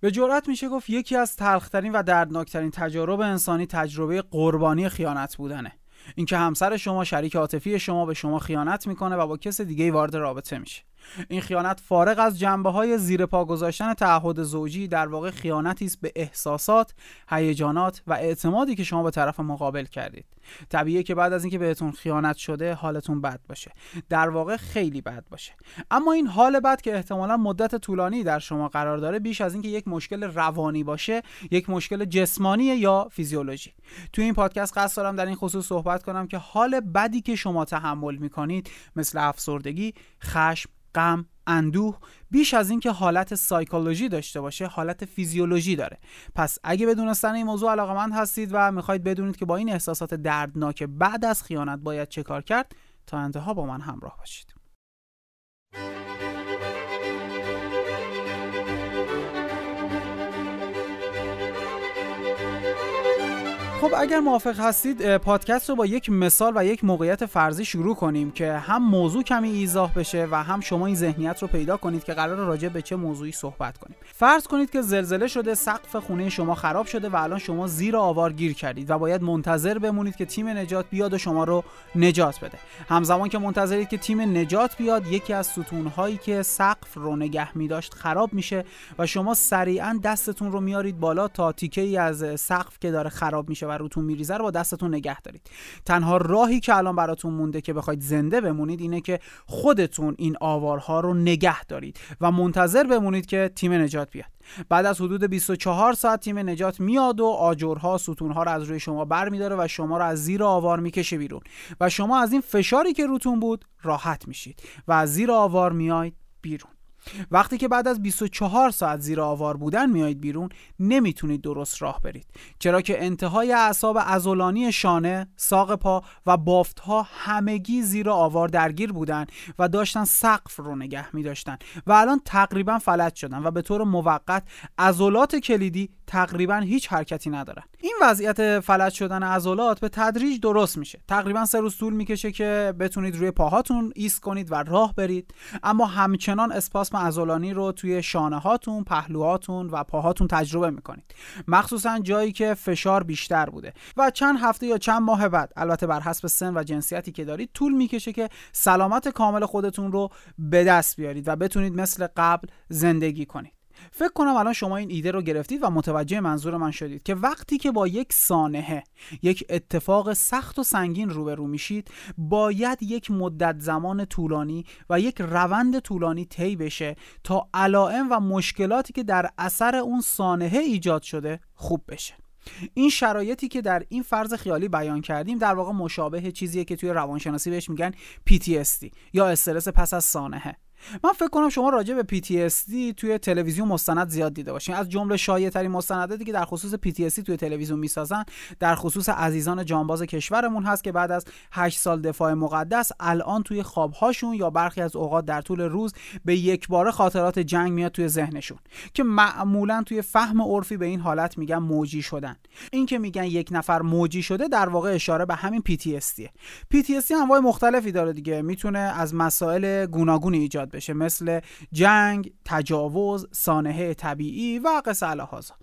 به جرات میشه گفت یکی از تلخترین و دردناکترین تجارب انسانی تجربه قربانی خیانت بودنه. اینکه همسر شما شریک عاطفی شما به شما خیانت می‌کنه و با کس دیگه وارد رابطه میشه. این خیانت فارغ از جنبه های زیر پا گذاشتن تعهد زوجی در واقع خیانتی است به احساسات، هیجانات و اعتمادی که شما به طرف مقابل کردید. طبیعیه که بعد از اینکه بهتون خیانت شده حالتون بد باشه. در واقع خیلی بد باشه. اما این حال بد که احتمالا مدت طولانی در شما قرار داره بیش از اینکه یک مشکل روانی باشه، یک مشکل جسمانی یا فیزیولوژی. تو این پادکست قصد دارم در این خصوص صحبت کنم که حال بدی که شما تحمل می‌کنید مثل افسردگی، خشم غم اندوه بیش از اینکه حالت سایکولوژی داشته باشه حالت فیزیولوژی داره. پس اگه به دونستن این موضوع علاقمند هستید و می‌خواید بدونید که با این احساسات دردناک بعد از خیانت باید چه کار کرد تا انتها با من همراه باشید. خب اگر موافق هستید پادکست رو با یک مثال و یک موقعیت فرضی شروع کنیم که هم موضوع کمی ایزاه بشه و هم شما این ذهنیت رو پیدا کنید که قرار راجع به چه موضوعی صحبت کنیم. فرض کنید که زلزله شده سقف خونه شما خراب شده و الان شما زیر آوار گیر کردید و باید منتظر بمونید که تیم نجات بیاد و شما رو نجات بده. همزمان که منتظرید که تیم نجات بیاد یکی از ستونهایی که سقف رو نگه می داشت خراب میشه و شما سریعا دستتون رو میارید بالا تا تیکه ای از سقف که داره خراب میشه و روتون میریزه رو با دستتون نگه دارید. تنها راهی که الان براتون مونده که بخواید زنده بمونید اینه که خودتون این آوارها رو نگه دارید و منتظر بمونید که تیم نجات بیاد. بعد از حدود 24 ساعت تیم نجات میاد و آجرها ستونها رو از روی شما برمیداره و شما رو از زیر آوار می‌کشه بیرون. و شما از این فشاری که روتون بود راحت میشید و از زیر آوار میاید بیرون. وقتی که بعد از 24 ساعت زیر آوار بودن میایید بیرون نمی‌تونید درست راه برید. چرا که انتهای اعصاب ازولانی شانه، ساق پا و بافت ها همگی زیر آوار درگیر بودن و داشتن سقف رو نگه می داشتن و الان تقریبا فلج شدن و به طور موقت عضلات کلیدی تقریبا هیچ حرکتی ندارن. این وضعیت فلج شدن عضلات به تدریج درست میشه. تقریبا سه روز طول می‌کشه که بتونید روی پاهاتون ایست کنید و راه برید. اما همچنان اسپاسم عضلانی رو توی شانه هاتون پهلوهاتون و پاهاتون تجربه می‌کنید. مخصوصا جایی که فشار بیشتر بوده. و چند هفته یا چند ماه بعد البته بر حسب سن و جنسیتی که دارید طول می‌کشه که سلامت کامل خودتون رو به دست بیارید و بتونید مثل قبل زندگی کنید. فکر کنم الان شما این ایده رو گرفتید و متوجه منظور من شدید که وقتی که با یک سانحه یک اتفاق سخت و سنگین روبرو میشید باید یک مدت زمان طولانی و یک روند طولانی طی بشه تا علائم و مشکلاتی که در اثر اون سانحه ایجاد شده خوب بشه. این شرایطی که در این فرض خیالی بیان کردیم در واقع مشابه چیزیه که توی روانشناسی بهش میگن PTSD یا استرس پس از سانحه. من فکر کنم شما راجع به PTSD توی تلویزیون مستند زیاد دیده باشین. از جمله شایع ترین مستنداتی که در خصوص PTSD توی تلویزیون می‌سازن در خصوص عزیزان جانباز کشورمون هست که بعد از 8 سال دفاع مقدس الان توی خوابهاشون یا برخی از اوقات در طول روز به یک بار خاطرات جنگ میاد توی ذهنشون که معمولا توی فهم عرفی به این حالت میگن موجی شدن. این که میگن یک نفر موجی شده در واقع اشاره به همین PTSD PTSD انواع مختلفی داره دیگه. می‌تونه از مسائل گوناگونی ایجاد بشه مثل جنگ، تجاوز، سانحه طبیعی و قصه الهازا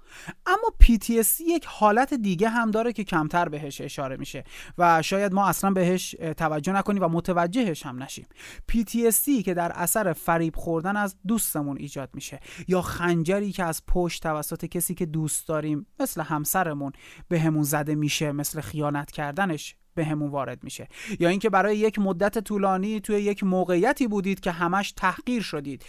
اما PTSD یک حالت دیگه هم داره که کمتر بهش اشاره میشه و شاید ما اصلا بهش توجه نکنیم و متوجهش هم نشیم. PTSD که در اثر فریب خوردن از دوستمون ایجاد میشه یا خنجری که از پشت توسط کسی که دوست داریم مثل همسرمون بهمون زده میشه مثل خیانت کردنش بهمون وارد میشه. یا اینکه برای یک مدت طولانی توی یک موقعیتی بودید که همش تحقیر شدید.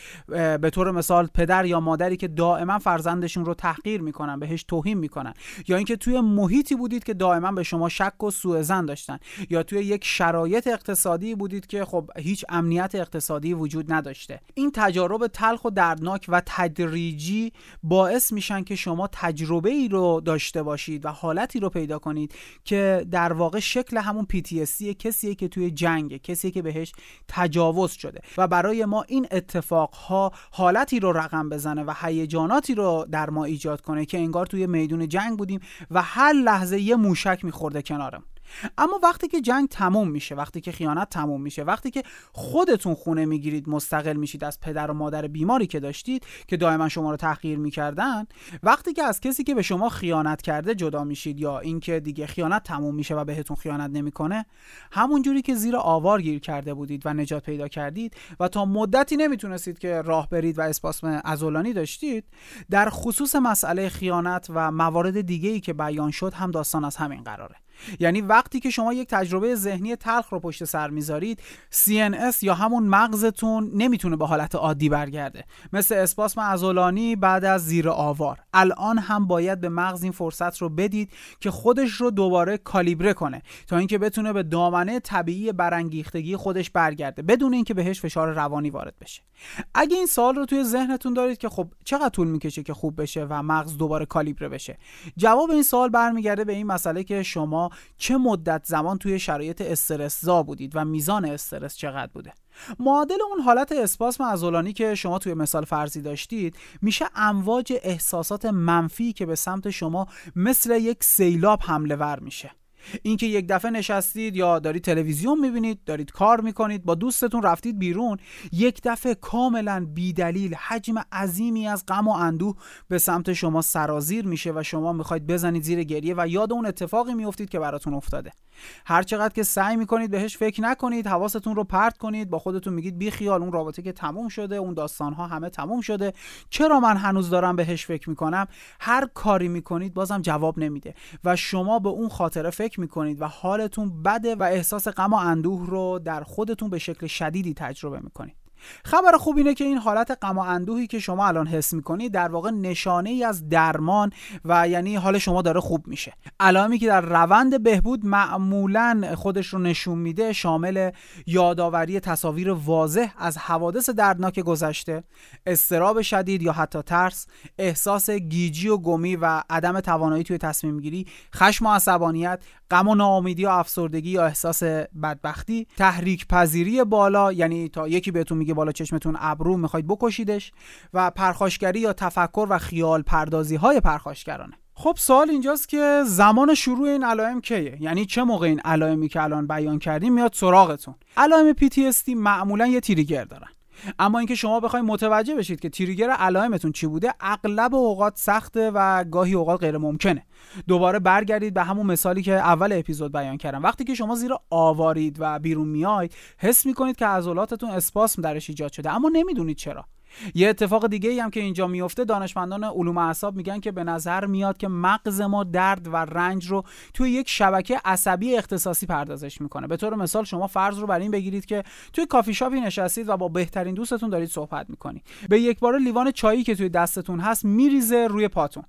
به طور مثال پدر یا مادری که دائما فرزندشون رو تحقیر می‌کنن بهش توهین می‌کنن. یا اینکه توی محیطی بودید که دائما به شما شک و سوء زن داشتن. یا توی یک شرایط اقتصادی بودید که خب هیچ امنیت اقتصادی وجود نداشته. این تجارب تلخ و دردناک و تدریجی باعث میشن که شما تجربه ای رو داشته باشید و حالتی رو پیدا کنید که در واقع شکل همون PTSD کسیه که توی جنگ کسی که بهش تجاوز شده. و برای ما این اتفاقها حالتی رو رقم بزنه و هیجاناتی رو در ما ایجاد کنه که انگار توی میدون جنگ بودیم و هر لحظه یه موشک میخورده کنارم اما وقتی که جنگ تموم میشه وقتی که خیانت تموم میشه وقتی که خودتون خونه می‌گیرید مستقل میشید از پدر و مادر بیماری که داشتید که دائما شما رو تحقیر می‌کردن وقتی که از کسی که به شما خیانت کرده جدا میشید یا اینکه دیگه خیانت تموم میشه و بهتون خیانت نمی‌کنه همون جوری که زیر آوار گیر کرده بودید و نجات پیدا کردید و تا مدتی نمی‌تونستید که راه برید و اسپاسم ازولانی داشتید در خصوص مسئله خیانت و موارد دیگه ای که بیان شد هم داستان از همین قراره. یعنی وقتی که شما یک تجربه ذهنی تلخ رو پشت سر می‌ذارید CNS یا همون مغزتون نمی‌تونه به حالت عادی برگرده. مثل اسپاسم ازولانی بعد از زیر آوار. الان هم باید به مغز این فرصت رو بدید که خودش رو دوباره کالیبره کنه تا اینکه بتونه به دامنه طبیعی برانگیختگی خودش برگرده بدون اینکه بهش فشار روانی وارد بشه. اگه این سوال رو توی ذهنتون دارید که خب چقدر طول می‌کشه که خوب بشه و مغز دوباره کالیبره بشه؟ جواب این سوال برمیگرده به این مسئله که شما چه مدت زمان توی شرایط استرس زا بودید و میزان استرس چقدر بوده؟ معادل اون حالت اسپاسم ازولانی که شما توی مثال فرضی داشتید میشه امواج احساسات منفی که به سمت شما مثل یک سیلاب حمله ور میشه. اینکه یک دفعه نشستید یا دارید تلویزیون می‌بینید دارید کار می‌کنید با دوستتون رفتید بیرون یک دفعه کاملا بیدلیل حجم عظیمی از غم و اندوه به سمت شما سرازیر میشه و شما می‌خواید بزنید زیر گریه و یاد اون اتفاقی میافتید که براتون افتاده. هر چقدر که سعی می‌کنید بهش فکر نکنید حواستون رو پرت کنید با خودتون میگید بی خیال اون رابطه که تموم شده اون داستان ها همه تموم شده چرا من هنوز دارم بهش فکر می‌کنم؟ هر کاری می‌کنید بازم جواب نمیده و شما به اون خاطره می‌کنید و حالتون بده و احساس غم و اندوه رو در خودتون به شکل شدیدی تجربه می‌کنید. خبر خوب اینه که این حالت غم و اندوهی که شما الان حس می‌کنید در واقع نشانه ای از درمان و یعنی حال شما داره خوب میشه. علائمی که در روند بهبود معمولا خودش رو نشون میده شامل یادآوری تصاویر واضح از حوادث دردناک گذشته استراب شدید یا حتی ترس احساس گیجی و گمی و عدم توانایی توی تصمیم گیری خشم و عصبانیت غم و ناامیدی و افسردگی یا احساس بدبختی تحریک پذیری بالا یعنی تا یکی بهتون میگه بالا چشمتون ابرو می‌خواید بکشیدش و پرخاشگری یا تفکر و خیال پردازی های پرخاشگرانه. خب سوال اینجاست که زمان شروع این علائم کیه؟ یعنی چه موقع این علائمی که الان بیان کردیم میاد سراغتون؟ علائم PTSD معمولا یه تریگر دارن. اما اینکه شما بخواید متوجه بشید که تریگر علائمتون چی بوده اغلب اوقات سخته و گاهی اوقات غیر ممکنه. دوباره برگردید به همون مثالی که اول اپیزود بیان کردم. وقتی که شما زیر آوارید و بیرون میاید حس می‌کنید که عضلاتتون اسپاسم درش ایجاد شده اما نمی‌دونید چرا. یه اتفاق دیگه ای هم که اینجا میفته دانشمندان علوم اعصاب میگن که به نظر میاد که مغز ما درد و رنج رو توی یک شبکه عصبی اختصاصی پردازش می‌کنه. به طور مثال شما فرض رو بر این بگیرید که توی کافی شاپی نشستید و با بهترین دوستتون دارید صحبت می‌کنید. به یک بار لیوان چایی که توی دستتون هست میریزه روی پاتون.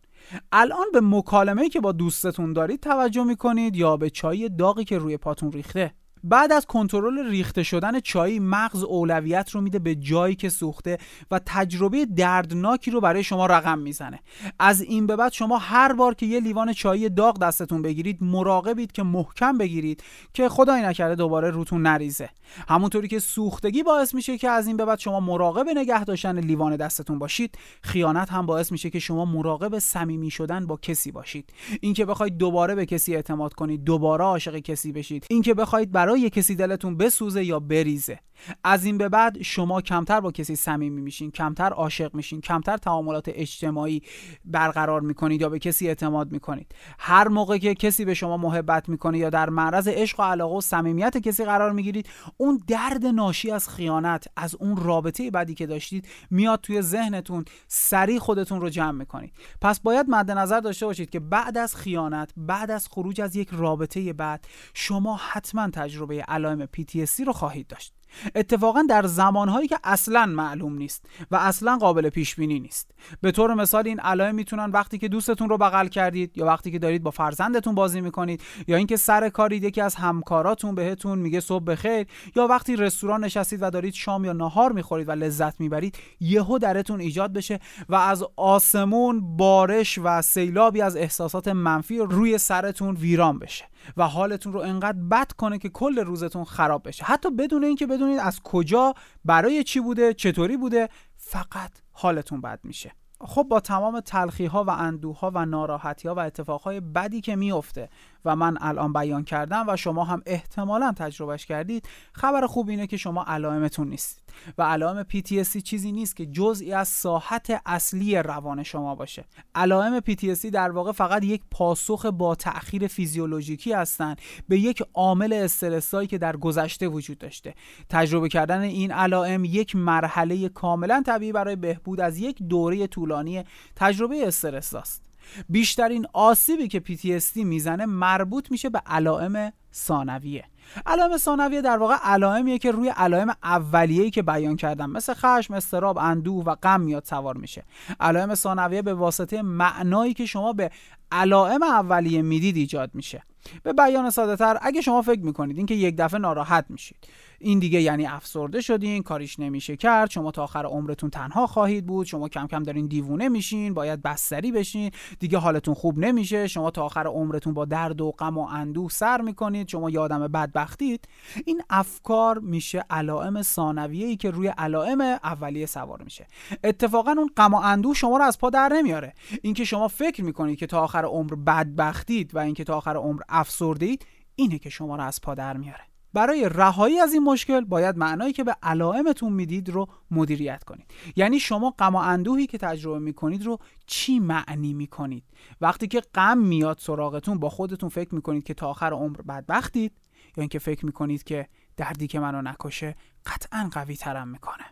الان به مکالمه که با دوستتون دارید توجه می‌کنید یا به چای داغی که روی پاتون ریخته؟ بعد از کنترل ریخته شدن چای مغز اولویت رو میده به جایی که سوخته و تجربه دردناکی رو برای شما رقم می‌زنه. از این به بعد شما هر بار که یه لیوان چای داغ دستتون بگیرید مراقبید که محکم بگیرید که خدای نکرده دوباره روتون نریزه. همونطوری که سوختگی باعث میشه که از این به بعد شما مراقب نگه داشتن لیوان دستتون باشید خیانت هم باعث میشه که شما مراقب صمیمی شدن با کسی باشید. اینکه بخواید دوباره به کسی اعتماد کنید دوباره عاشق کسی بشید. اینکه بخواید کسی دلتون بسوزه یا بریزه. از این به بعد شما کمتر با کسی صمیمی میشین کمتر عاشق میشین کمتر تعاملات اجتماعی برقرار می‌کنید یا به کسی اعتماد می‌کنید. هر موقع که کسی به شما محبت می‌کنه یا در معرض عشق و علاقه و صمیمیت کسی قرار می‌گیرید اون درد ناشی از خیانت از اون رابطه بعدی که داشتید میاد توی ذهنتون سریع خودتون رو جمع می‌کنید. پس باید مد نظر داشته باشید که بعد از خیانت بعد از خروج از یک رابطه بعد شما حتما تجربه علائم PTSD رو خواهید داشت. اتفاقا در زمانهایی که اصلا معلوم نیست و اصلا قابل پیش بینی نیست. به طور مثال این علائم می‌تونن وقتی که دوستتون رو بغل کردید یا وقتی که دارید با فرزندتون بازی می‌کنید یا اینکه سر کارید یکی از همکاراتون بهتون میگه صبح بخیر یا وقتی رستوران نشستید و دارید شام یا نهار می‌خورید و لذت می‌برید یهو درتون ایجاد بشه و از آسمون بارش و سیلابی از احساسات منفی روی سرتون ویران بشه. و حالتون رو انقدر بد کنه که کل روزتون خراب بشه. حتی بدون اینکه بدونید از کجا برای چی بوده چطوری بوده فقط حالتون بد میشه. خب با تمام تلخی ها و اندوه ها و ناراحتی ها و اتفاق های بدی که میفته و من الان بیان کردم و شما هم احتمالا تجربهش کردید خبر خوب اینه که شما علائمتون نیستید و علائم PTSD چیزی نیست که جزئی از ساحت اصلی روان شما باشه. علائم PTSD در واقع فقط یک پاسخ با تأخیر فیزیولوژیکی هستند به یک عامل استرسایی که در گذشته وجود داشته. تجربه کردن این علائم یک مرحله کاملا طبیعی برای بهبود از یک دوره طولانی تجربه استرس است. بیشترین آسیبی که PTSD می‌زنه مربوط میشه به علائم ثانویه. علائم ثانویه در واقع علائمیه که روی علائم اولیه‌ای که بیان کردم مثل خشم، استراب، اندوه و غم میاد سوار میشه. علائم ثانویه به واسطه معنایی که شما به علائم اولیه می‌دید ایجاد میشه. به بیان ساده تر اگه شما فکر می‌کنید اینکه یک دفعه ناراحت میشید این دیگه یعنی افسرده شدین کاریش نمیشه کرد. شما تا آخر عمرتون تنها خواهید بود. شما کم کم دارین دیوونه میشین باید بستری بشین. دیگه حالتون خوب نمیشه. شما تا آخر عمرتون با درد و غم و اندوه سر می‌کنید. شما یه آدم بدبختید. این افکار میشه علائم ثانویه ای که روی علائم اولیه سوار میشه. اتفاقا اون غم و اندوه شما رو از پا در نمیاره. اینکه شما فکر می‌کنید که تا آخر عمر بدبختید و اینکه تا آخر عمر افسرده اید اینه که شما رو از پا در میاره. برای رهایی از این مشکل باید معنایی که به علائمتون می‌دید رو مدیریت کنید. یعنی شما غم و اندوهی که تجربه می‌کنید رو چی معنی می‌کنید؟ وقتی که غم میاد سراغتون با خودتون فکر می‌کنید که تا آخر عمر بدبختید یا اینکه فکر می‌کنید که دردی که منو نکشه قطعا قوی ترم می‌کنه.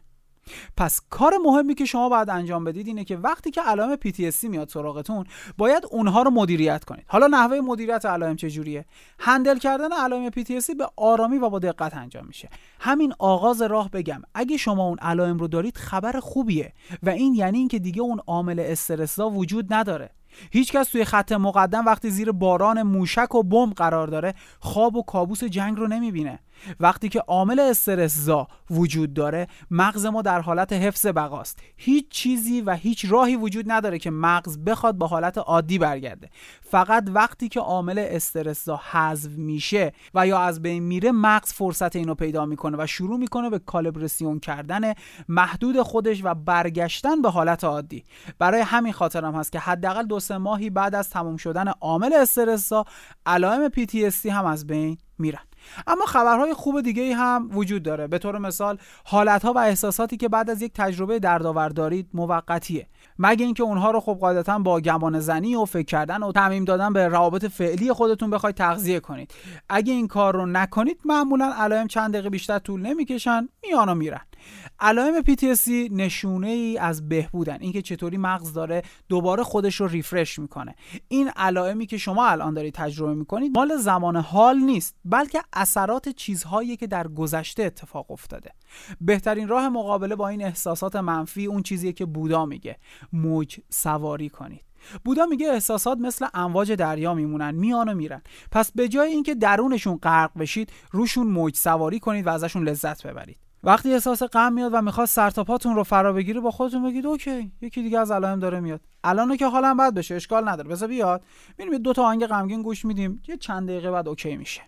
پس کار مهمی که شما باید انجام بدید اینه که وقتی که علائم PTSD میاد سراغتون باید اونها رو مدیریت کنید. حالا نحوه مدیریت علائم چجوریه هندل کردن علائم PTSD به آرامی و با دقت انجام میشه. همین آغاز راه بگم اگه شما اون علائم رو دارید خبر خوبیه و این یعنی اینکه دیگه اون عامل استرسا وجود نداره. هیچکس توی خط مقدم وقتی زیر باران موشک و بمب قرار داره خواب و کابوس جنگ رو نمی‌بینه. وقتی که عامل استرسزا وجود داره مغز ما در حالت حفظ بقاست. هیچ چیزی و هیچ راهی وجود نداره که مغز بخواد به حالت عادی برگرده. فقط وقتی که عامل استرسزا حذف میشه و یا از بین میره مغز فرصت اینو پیدا می‌کنه و شروع می‌کنه به کالبرسیون کردن محدود خودش و برگشتن به حالت عادی. برای همین خاطرم هست که حداقل دو سه ماهی بعد از تموم شدن عامل استرسزا علائم PTSD هم از بین میرن. اما خبرهای خوب دیگه هم وجود داره. به طور مثال حالتها و احساساتی که بعد از یک تجربه دردآور دارید موقتیه. مگه اینکه اونها رو خب قاعدتا با گمان زنی و فکر کردن و تعمیم دادن به روابط فعلی خودتون بخواید تغذیه کنید. اگه این کار رو نکنید معمولا علائم چند دقیقه بیشتر طول نمی‌کشن میان و میرن. علائم PTSD نشونه ای از بهبودن اینکه چطوری مغز داره دوباره خودش رو ریفرش می‌کنه. این علائمی که شما الان دارید تجربه می‌کنید مال زمان حال نیست بلکه اثرات چیزهایی که در گذشته اتفاق افتاده. بهترین راه مقابله با این احساسات منفی اون چیزیه که بودا میگه موج سواری کنید. بودا میگه احساسات مثل امواج دریا میمونن میان و میرن. پس به جای اینکه درونشون غرق بشید روشون موج سواری کنید و ازشون لذت ببرید. وقتی احساس غم میاد و می‌خواد سرتاپاتون رو فرا بگیره با خودتون بگید اوکی یکی دیگه از علائم داره میاد. الانو که حالم بد بشه اشکال نداره. بذار بیاد. میریم دو تا آهنگ غمگین گوش میدیم. یه چند دقیقه بعد اوکی میشه.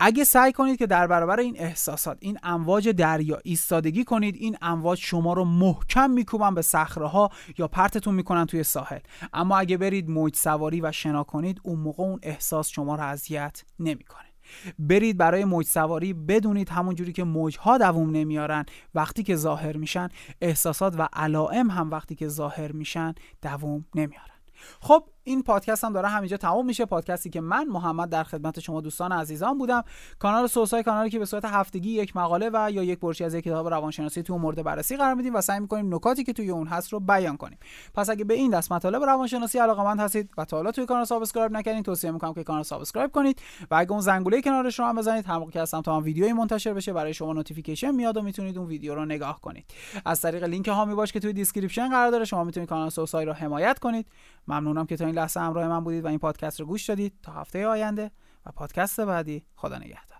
اگه سعی کنید که در برابر این احساسات این امواج دریا ایستادگی کنید این امواج شما رو محکم میکوبن به صخره ها یا پرتتون می‌کنن توی ساحل. اما اگه برید موج سواری و شنا کنید اون موقع اون احساس شما رو اذیت نمی‌کنه. برید برای موج سواری بدونید همونجوری که موج ها دووم نمیارن وقتی که ظاهر میشن احساسات و علائم هم وقتی که ظاهر میشن دووم نمیارن. خب این پادکست هم داره همینجا تمام میشه. پادکستی که من محمد در خدمت شما دوستان عزیزان بودم. کانال سوسای کانالی که به صورت هفتگی یک مقاله و یا یک برشی از یک کتاب روانشناسی تو مورد بررسی قرار میدیم و سعی می‌کنیم نکاتی که توی اون هست رو بیان کنیم. پس اگه به این دست مطالب روانشناسی علاقمند هستید و تا حالا توی کانال subscribe نکردین توصیه می‌کنم که کانال subscribe کنید و اگه اون زنگوله کنارش رو هم بزنید هم که هستم تا هم ویدیوی منتشر بشه برای شما notification میاد و می‌تونید اون ویدیو رو نگاه کنید. از طریق لینک حامی باش که توی description قرار داره. شما می‌تونید کانال سوسای رو حمایت کنید. ممنونم که تا این لحظه همراه من بودید و این پادکست رو گوش دادید. تا هفته آینده و پادکست بعدی. خدا نگهدار.